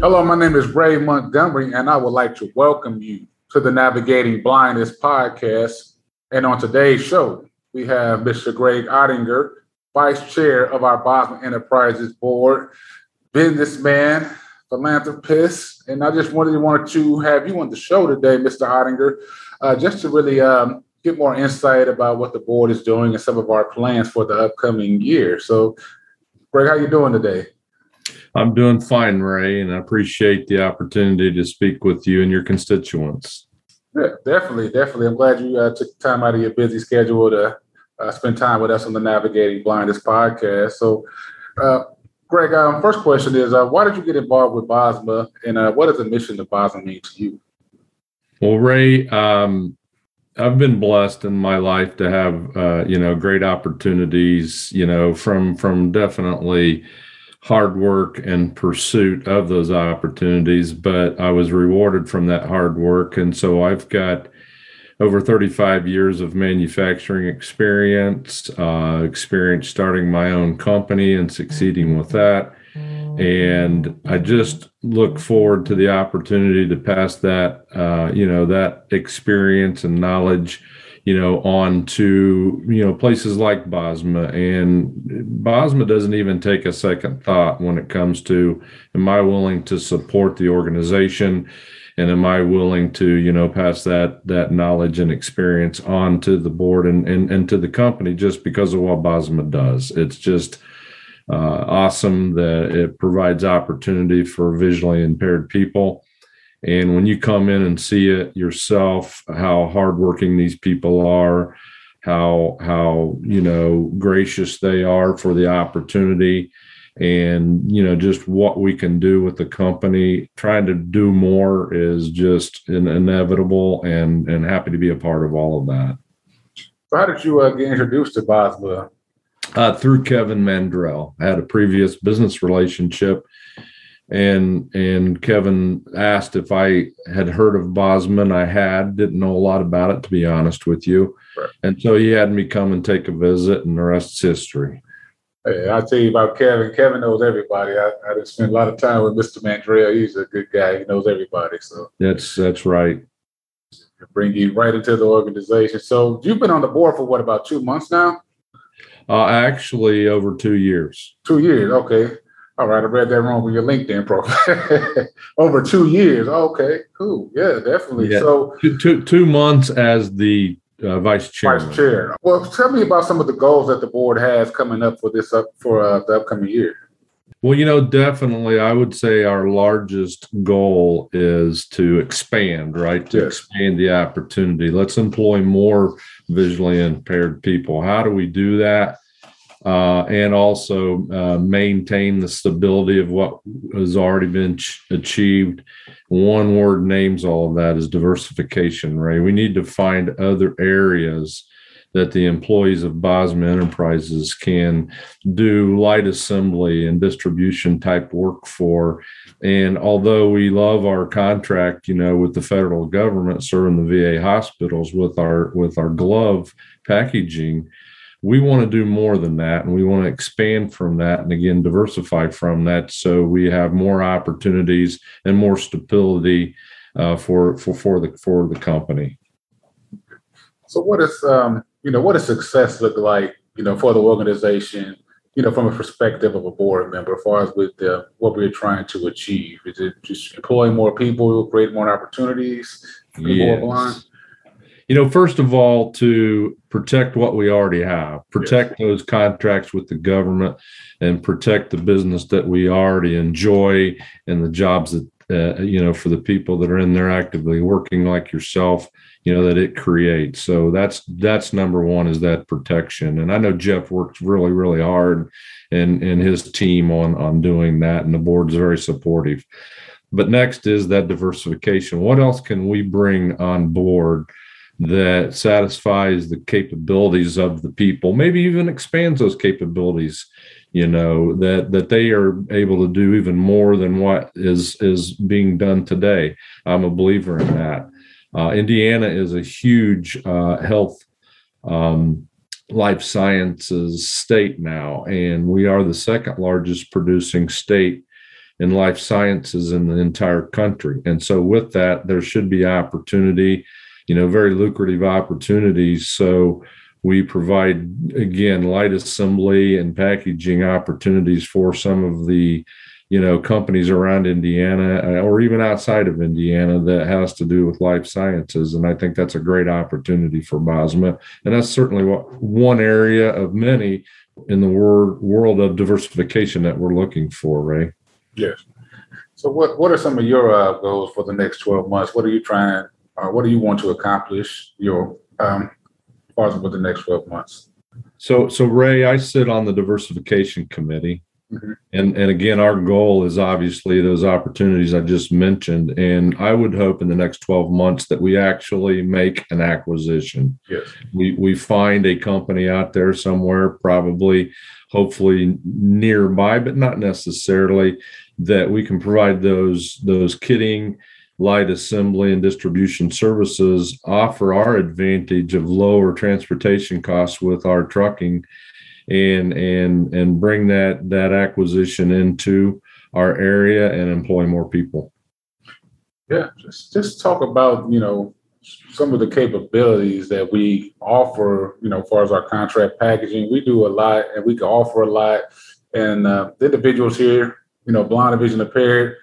Hello, my name is Ray Montgomery, and I would like to welcome you to the Navigating Blindness podcast. And on today's show, we have Mr. Greg Ottinger, Vice Chair of our Bosma Enterprises Board, businessman, philanthropist. And I just wanted to want to have you on the show today, Mr. Ottinger, uh, just to really um, get more insight about what the board is doing and some of our plans for the upcoming year. So, Greg, how you doing today? I'm doing fine, Ray, and I appreciate the opportunity to speak with you and your constituents. Yeah, definitely, definitely. I'm glad you uh, took time out of your busy schedule to uh, spend time with us on the Navigating Blindness podcast. So, uh, Greg, um, first question is uh, why did you get involved with Bosma, and uh, what does the mission of Bosma mean to you? Well, Ray, um, I've been blessed in my life to have uh, you know great opportunities. You know, from from definitely hard work and pursuit of those opportunities, but I was rewarded from that hard work. And so I've got over 35 years of manufacturing experience, uh, experience starting my own company and succeeding with that. And I just look forward to the opportunity to pass that, uh, you know, that experience and knowledge you know, on to, you know, places like Bosma. And Bosma doesn't even take a second thought when it comes to, am I willing to support the organization? And am I willing to, you know, pass that that knowledge and experience on to the board and and, and to the company just because of what Bosma does? It's just uh, awesome that it provides opportunity for visually impaired people and when you come in and see it yourself, how hardworking these people are, how how you know gracious they are for the opportunity, and you know just what we can do with the company. Trying to do more is just inevitable, and and happy to be a part of all of that. So, how did you uh, get introduced to Bosma? Uh, through Kevin Mandrell. I had a previous business relationship and and Kevin asked if I had heard of Bosma. I had, didn't know a lot about it to be honest with you, right. and so he had me come and take a visit, and the rest is history. Hey, I'll tell you about Kevin. Kevin knows everybody. I, I just spent a lot of time with Mr. Mandrell. He's a good guy. He knows everybody. So that's that's right. Bring you right into the organization. So you've been on the board for what about two months now? Uh, actually, over two years. Two years. Okay. All right, I read that wrong with your LinkedIn profile. Over two years. Okay, cool. Yeah, definitely. Yeah. So two, two, two months as the uh, vice chair. Vice chair. Well, tell me about some of the goals that the board has coming up for this up for uh, the upcoming year. Well, you know, definitely, I would say our largest goal is to expand, right? To yes. expand the opportunity. Let's employ more visually impaired people. How do we do that? Uh, and also uh, maintain the stability of what has already been ch- achieved. One word names all of that is diversification, right? We need to find other areas that the employees of Bosma Enterprises can do light assembly and distribution type work for. And although we love our contract, you know, with the federal government serving the VA hospitals with our with our glove packaging, we want to do more than that and we want to expand from that and again diversify from that so we have more opportunities and more stability uh, for for for the for the company. So what is um you know what does success look like you know for the organization you know from a perspective of a board member as far as with the, what we're trying to achieve? Is it just employ more people create more opportunities yes you know, first of all, to protect what we already have, protect yes. those contracts with the government, and protect the business that we already enjoy and the jobs that uh, you know for the people that are in there actively working like yourself you know that it creates. So that's that's number one is that protection. And i know jeff works really really hard and and his team on on doing that and the board's very supportive. But next is that diversification. What else can we bring on board that satisfies the capabilities of the people maybe even expands those capabilities you know that that they are able to do even more than what is is being done today i'm a believer in that uh, indiana is a huge uh, health um, life sciences state now and we are the second largest producing state in life sciences in the entire country. And so, with that, there should be opportunity, you know, very lucrative opportunities. So, we provide, again, light assembly and packaging opportunities for some of the you know companies around Indiana uh, or even outside of Indiana that has to do with life sciences, and I think that's a great opportunity for Bosma, and that's certainly what one area of many in the world world of diversification that we're looking for, Ray. Yes. So, what what are some of your uh, goals for the next twelve months? What are you trying? Uh, what do you want to accomplish? Your um, as far as with the next twelve months. So, so Ray, I sit on the diversification committee, Mm-hmm. And and again, our goal is obviously those opportunities I just mentioned. And I would hope in the next 12 months that we actually make an acquisition. Yes. We we find a company out there somewhere, probably, hopefully nearby, but not necessarily, that we can provide those those kitting light assembly and distribution services offer our advantage of lower transportation costs with our trucking and and and bring that that acquisition into our area and employ more people. Yeah, just just talk about you know some of the capabilities that we offer. You know, as far as our contract packaging, we do a lot, and we can offer a lot. And uh, the individuals here, you know, blind and vision impaired,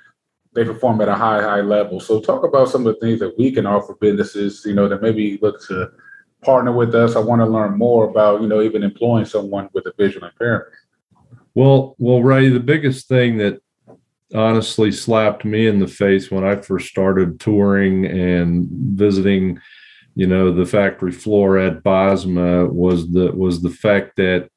they perform at a high high level. So talk about some of the things that we can offer businesses. You know, that maybe look to partner with us. I want to learn more about, you know, even employing someone with a visual impairment. Well, well, Ray, the biggest thing that honestly slapped me in the face when I first started touring and visiting, you know, the factory floor at Bosma was the was the fact that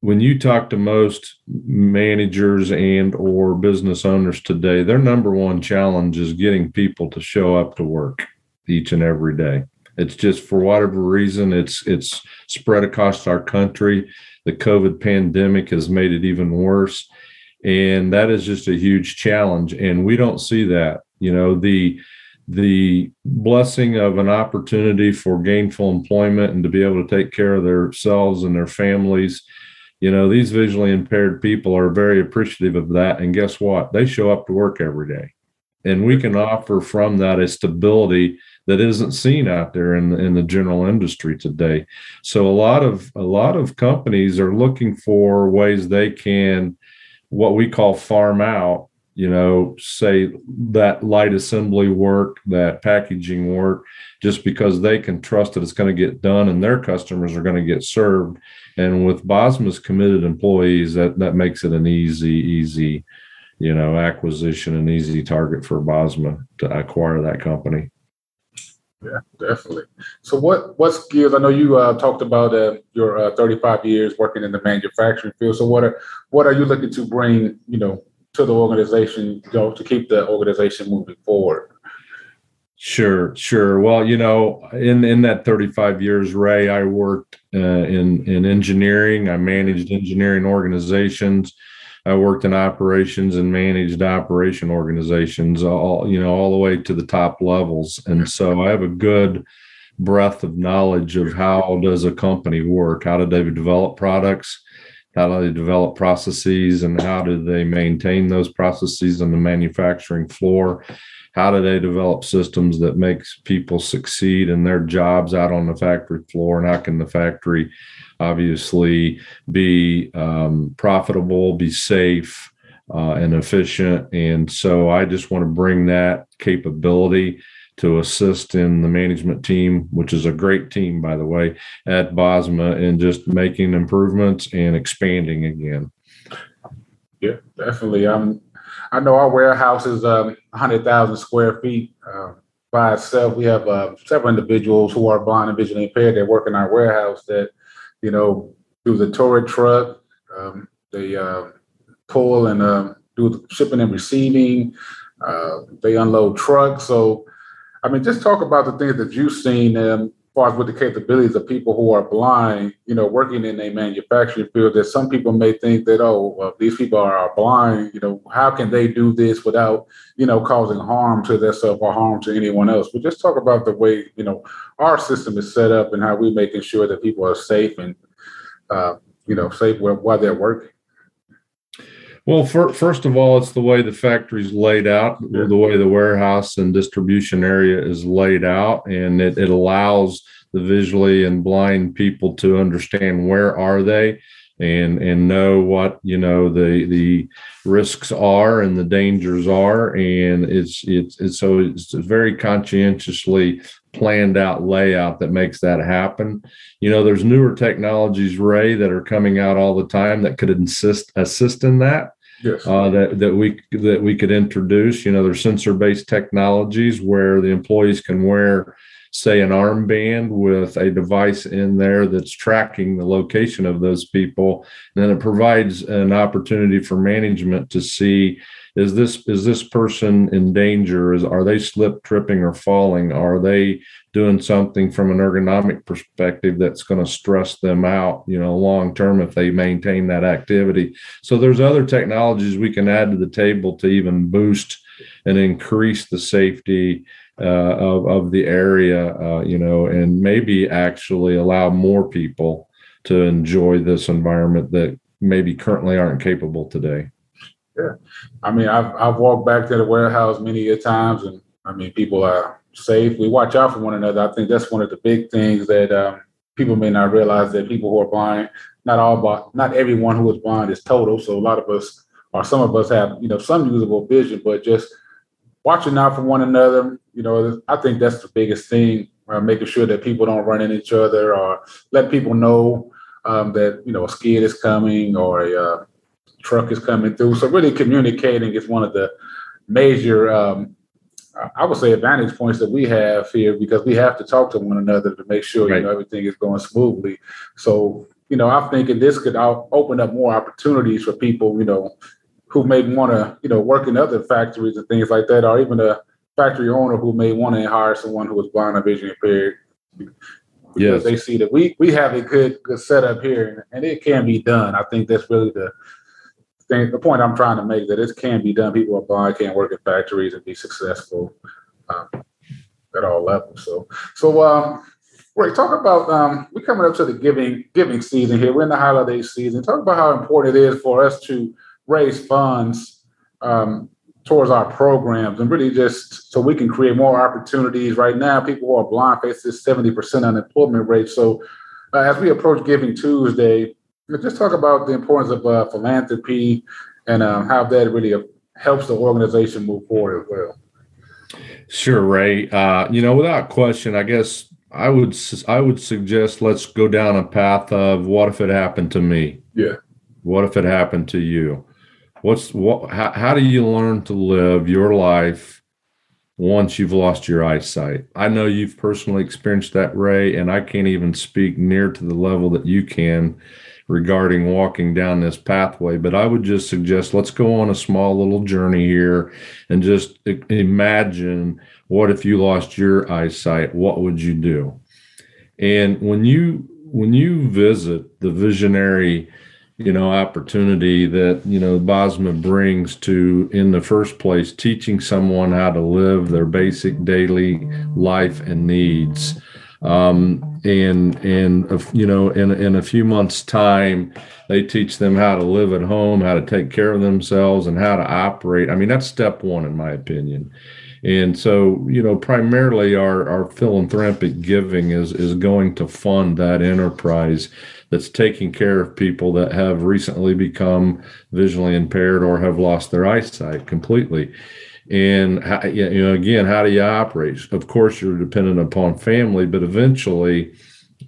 when you talk to most managers and or business owners today, their number one challenge is getting people to show up to work each and every day. It's just for whatever reason, it's it's spread across our country. The COVID pandemic has made it even worse, and that is just a huge challenge. And we don't see that. You know the the blessing of an opportunity for gainful employment and to be able to take care of themselves and their families you know these visually impaired people are very appreciative of that and guess what they show up to work every day and we can offer from that a stability that isn't seen out there in in the general industry today. So a lot of a lot of companies are looking for ways they can what we call farm out, you know, say that light assembly work, that packaging work just because they can trust that it's going to get done and their customers are going to get served. And with Bosma's committed employees, that that makes it an easy easy you know acquisition an easy target for Bosma to acquire that company. Yeah, definitely. So, what what skills? I know you uh, talked about uh, your uh, 35 years working in the manufacturing field. So, what are what are you looking to bring? You know, to the organization, know, to keep the organization moving forward. Sure, sure. Well, you know, in in that 35 years, Ray, I worked uh, in in engineering. I managed engineering organizations. I worked in operations and managed operation organizations all you know all the way to the top levels and so I have a good breadth of knowledge of how does a company work how do they develop products how do they develop processes and how do they maintain those processes on the manufacturing floor how do they develop systems that makes people succeed in their jobs out on the factory floor and how can the factory obviously be um, profitable, be safe, uh, and efficient. And so I just want to bring that capability to assist in the management team, which is a great team, by the way, at Bosma, in just making improvements and expanding again. Yeah, definitely. Um, I know our warehouse is um, 100,000 square feet uh, by itself. We have uh, several individuals who are blind and visually impaired that work in our warehouse that you know, do the tour truck. Um, they uh, pull and do the shipping and receiving. Uh, they unload trucks. So, I mean, just talk about the things that you've seen um, as far as with the capabilities of people who are blind, you know, working in a manufacturing field that some people may think that, oh, well, these people are blind, you know, how can they do this without, you know, causing harm to themselves or harm to anyone else? But just talk about the way, you know, our system is set up and how we're making sure that people are safe and uh, you know safe while they're working. Well, for, first of all, it's the way the factory's laid out, yeah. the way the warehouse and distribution area is laid out, and it, it allows the visually and blind people to understand where are they and and know what you know the the risks are and the dangers are and it's it's, it's so it's very conscientiously planned out layout that makes that happen you know there's newer technologies ray that are coming out all the time that could assist assist in that yes. Uh, that that we that we could introduce you know there's sensor based technologies where the employees can wear say an armband with a device in there that's tracking the location of those people. And then it provides an opportunity for management to see is this is this person in danger? Is are they slip tripping or falling? Are they doing something from an ergonomic perspective that's going to stress them out you know long term if they maintain that activity so there's other technologies we can add to the table to even boost and increase the safety uh, of of the area, uh, you know, and maybe actually allow more people to enjoy this environment that maybe currently aren't capable today. Yeah, I mean, I've I've walked back to the warehouse many a times, and I mean, people are safe. We watch out for one another. I think that's one of the big things that um, people may not realize that people who are blind, not all, not everyone who is blind is total. So a lot of us, or some of us, have you know some usable vision, but just watching out for one another. You know, I think that's the biggest thing. Uh, making sure that people don't run into each other, or let people know um, that you know a skid is coming or a uh, truck is coming through. So really, communicating is one of the major, um, I would say, advantage points that we have here because we have to talk to one another to make sure right. you know everything is going smoothly. So you know, I'm thinking this could open up more opportunities for people. You know, who may want to, you know, work in other factories and things like that, or even a factory owner who may want to hire someone who is blind or vision impaired. Because yes. they see that we we have a good good setup here and it can be done. I think that's really the thing, the point I'm trying to make that it can be done. People are blind can't work in factories and be successful um, at all levels. So so um Right. Talk about um, we're coming up to the giving giving season here. We're in the holiday season. Talk about how important it is for us to raise funds um, towards our programs and really just so we can create more opportunities. Right now, people who are blind face this 70% unemployment rate. So uh, as we approach Giving Tuesday, just talk about the importance of uh, philanthropy and uh, how that really helps the organization move forward as well. Sure, Ray. Uh, you know, without question, I guess I would I would suggest let's go down a path of what if it happened to me? Yeah. What if it happened to you? what's what how, how do you learn to live your life once you've lost your eyesight i know you've personally experienced that ray and i can't even speak near to the level that you can regarding walking down this pathway but i would just suggest let's go on a small little journey here and just imagine what if you lost your eyesight? What would you do? And when you when you visit the visionary you know opportunity that you know bosma brings to in the first place teaching someone how to live their basic daily life and needs um, and and you know in in a few months time they teach them how to live at home how to take care of themselves and how to operate i mean that's step one in my opinion and so you know primarily our our philanthropic giving is is going to fund that enterprise that's taking care of people that have recently become visually impaired or have lost their eyesight completely. And how, you know, again, how do you operate? Of course, you're dependent upon family, but eventually,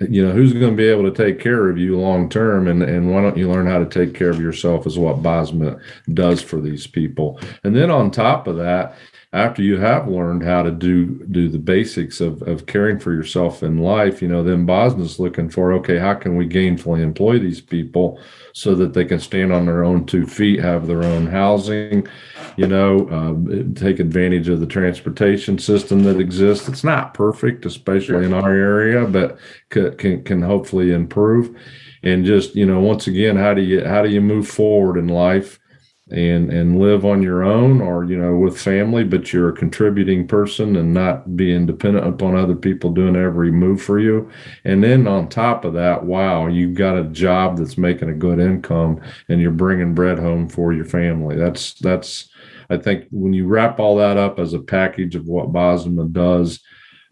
you know, who's going to be able to take care of you long term? And and why don't you learn how to take care of yourself? Is what Bosma does for these people. And then on top of that, after you have learned how to do do the basics of, of caring for yourself in life, you know, then Bosma's looking for, okay, how can we gainfully employ these people so that they can stand on their own two feet, have their own housing, you know, uh, take advantage of the transportation system that exists. It's not perfect, especially in our area, but can, can, can hopefully improve. And just, you know, once again, how do you, how do you move forward in life? And and live on your own or you know with family but you're a contributing person and not being dependent upon other people doing every move for you. And then on top of that wow you've got a job that's making a good income and you're bringing bread home for your family. That's that's i think when you wrap all that up as a package of what bosma does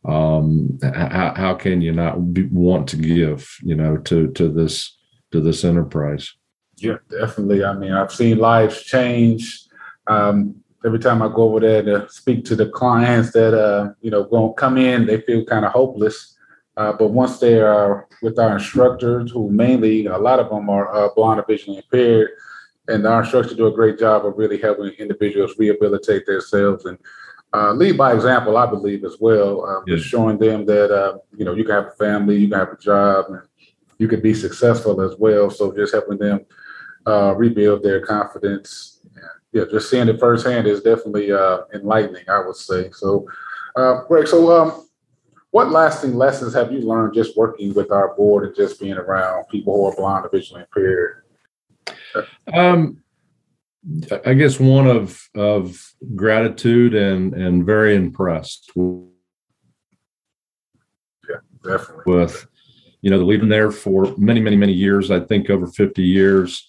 um, how, how can you not be, want to give you know to to this to this enterprise yeah, definitely. I mean, I've seen lives change. Um, every time I go over there to speak to the clients that uh, you know going come in, they feel kind of hopeless. Uh, but once they are with our instructors, who mainly a lot of them are uh, blind or visually impaired, and our instructors do a great job of really helping individuals rehabilitate themselves and uh, lead by example. I believe as well, um, yeah. just showing them that uh, you know you can have a family, you can have a job, and you can be successful as well. So just helping them uh, rebuild their confidence. Yeah, just seeing it firsthand is definitely uh, enlightening, I would say. So, uh, Greg, so um, what lasting lessons have you learned just working with our board and just being around people who are blind or visually impaired? Um, I guess one of of gratitude and and very impressed. Yeah, definitely. With you know, leading there for many, many, many years. I think over fifty years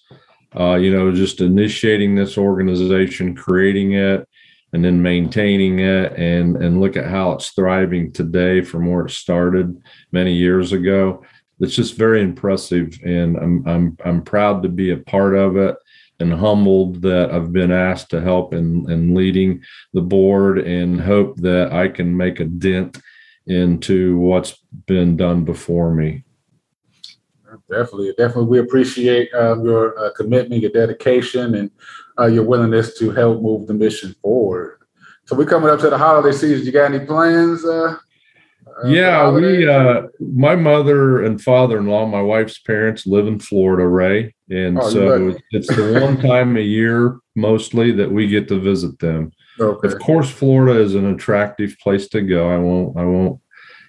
uh, you know, just initiating this organization, creating it, and then maintaining it, and and look at how it's thriving today from where it started many years ago. It's just very impressive, and I'm I'm I'm proud to be a part of it, and humbled that I've been asked to help in in leading the board, and hope that I can make a dent into what's been done before me. Definitely, definitely. We appreciate um, your uh, commitment, your dedication, and uh, your willingness to help move the mission forward. So we're coming up to the holiday season. You got any plans? Uh, uh yeah, we. Uh, my mother and father-in-law, my wife's parents, live in Florida, Ray, and oh, so it's the one time a year mostly that we get to visit them. Okay. Of course, Florida is an attractive place to go. I won't. I won't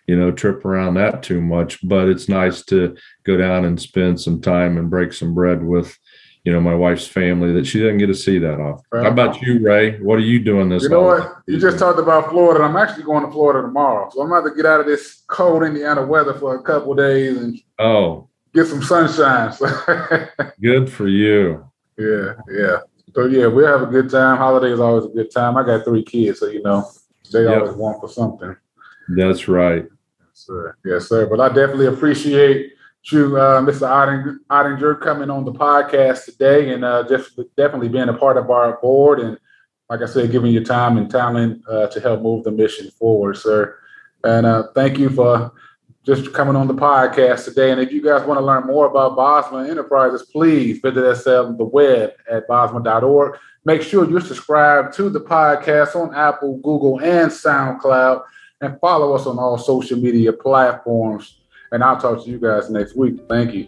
you know, trip around that too much. But it's nice to go down and spend some time and break some bread with, you know, my wife's family that she doesn't get to see that often. Right. How about you, Ray? What are you doing this? You know what? You just talked about Florida. I'm actually going to Florida tomorrow, so I'm about to get out of this cold Indiana weather for a couple days and oh, get some sunshine. good for you. Yeah, yeah. So yeah, we'll have a good time. Holiday is always a good time. I got three kids, so you know they yep. always want for something. That's right. Yes, sir. Yes, sir. But I definitely appreciate you, uh, Mr. Ottinger, coming on the podcast today and uh, just definitely being a part of our board and, like I said, giving your time and talent uh, to help move the mission forward, sir. And uh, thank you for just coming on the podcast today. And if you guys want to learn more about Bosma Enterprises, please visit us on the web at bosma.org. Make sure you subscribe to the podcast on Apple, Google, and SoundCloud and follow us on all social media platforms. And I'll talk to you guys next week. Thank you.